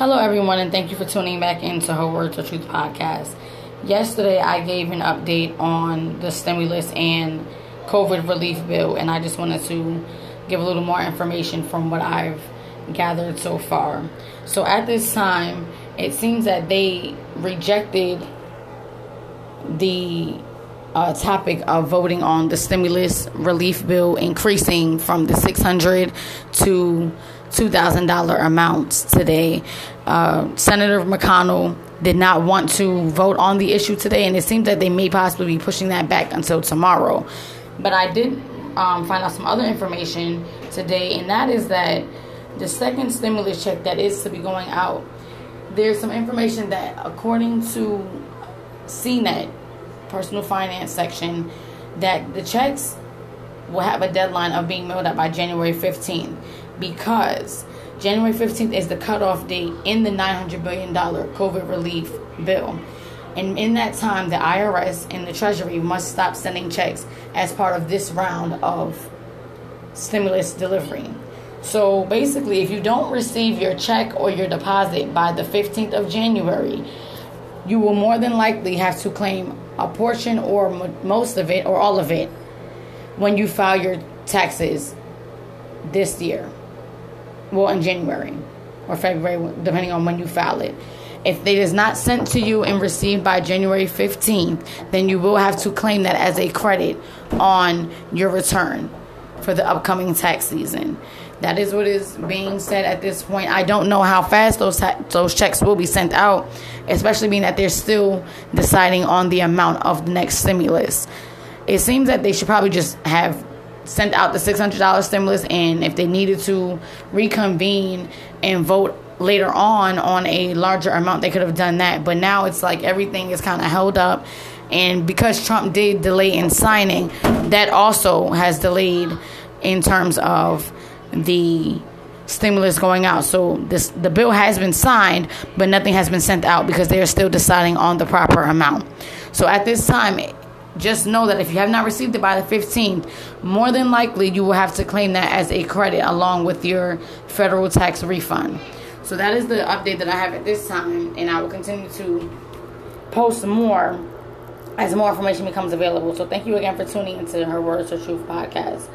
Hello, everyone, and thank you for tuning back into Her Words of Truth podcast. Yesterday, I gave an update on the stimulus and COVID relief bill, and I just wanted to give a little more information from what I've gathered so far. So, at this time, it seems that they rejected the uh, topic of voting on the stimulus relief bill increasing from the 600 to $2,000 amounts today. Uh, Senator McConnell did not want to vote on the issue today, and it seems that they may possibly be pushing that back until tomorrow. But I did um, find out some other information today, and that is that the second stimulus check that is to be going out, there's some information that, according to CNET, personal finance section, that the checks will have a deadline of being mailed out by January 15th because January 15th is the cutoff date in the $900 billion COVID relief bill. And in that time, the IRS and the Treasury must stop sending checks as part of this round of stimulus delivery. So basically, if you don't receive your check or your deposit by the 15th of January, you will more than likely have to claim a portion or most of it or all of it when you file your taxes this year. Well, in January or February, depending on when you file it. If it is not sent to you and received by January 15th, then you will have to claim that as a credit on your return for the upcoming tax season. That is what is being said at this point. I don't know how fast those those checks will be sent out, especially being that they're still deciding on the amount of the next stimulus. It seems that they should probably just have sent out the $600 stimulus and if they needed to reconvene and vote later on on a larger amount they could have done that but now it's like everything is kind of held up and because Trump did delay in signing that also has delayed in terms of the stimulus going out. So this the bill has been signed, but nothing has been sent out because they are still deciding on the proper amount. So at this time, just know that if you have not received it by the 15th, more than likely you will have to claim that as a credit along with your federal tax refund. So that is the update that I have at this time, and I will continue to post more as more information becomes available. So thank you again for tuning into her Words of Truth podcast.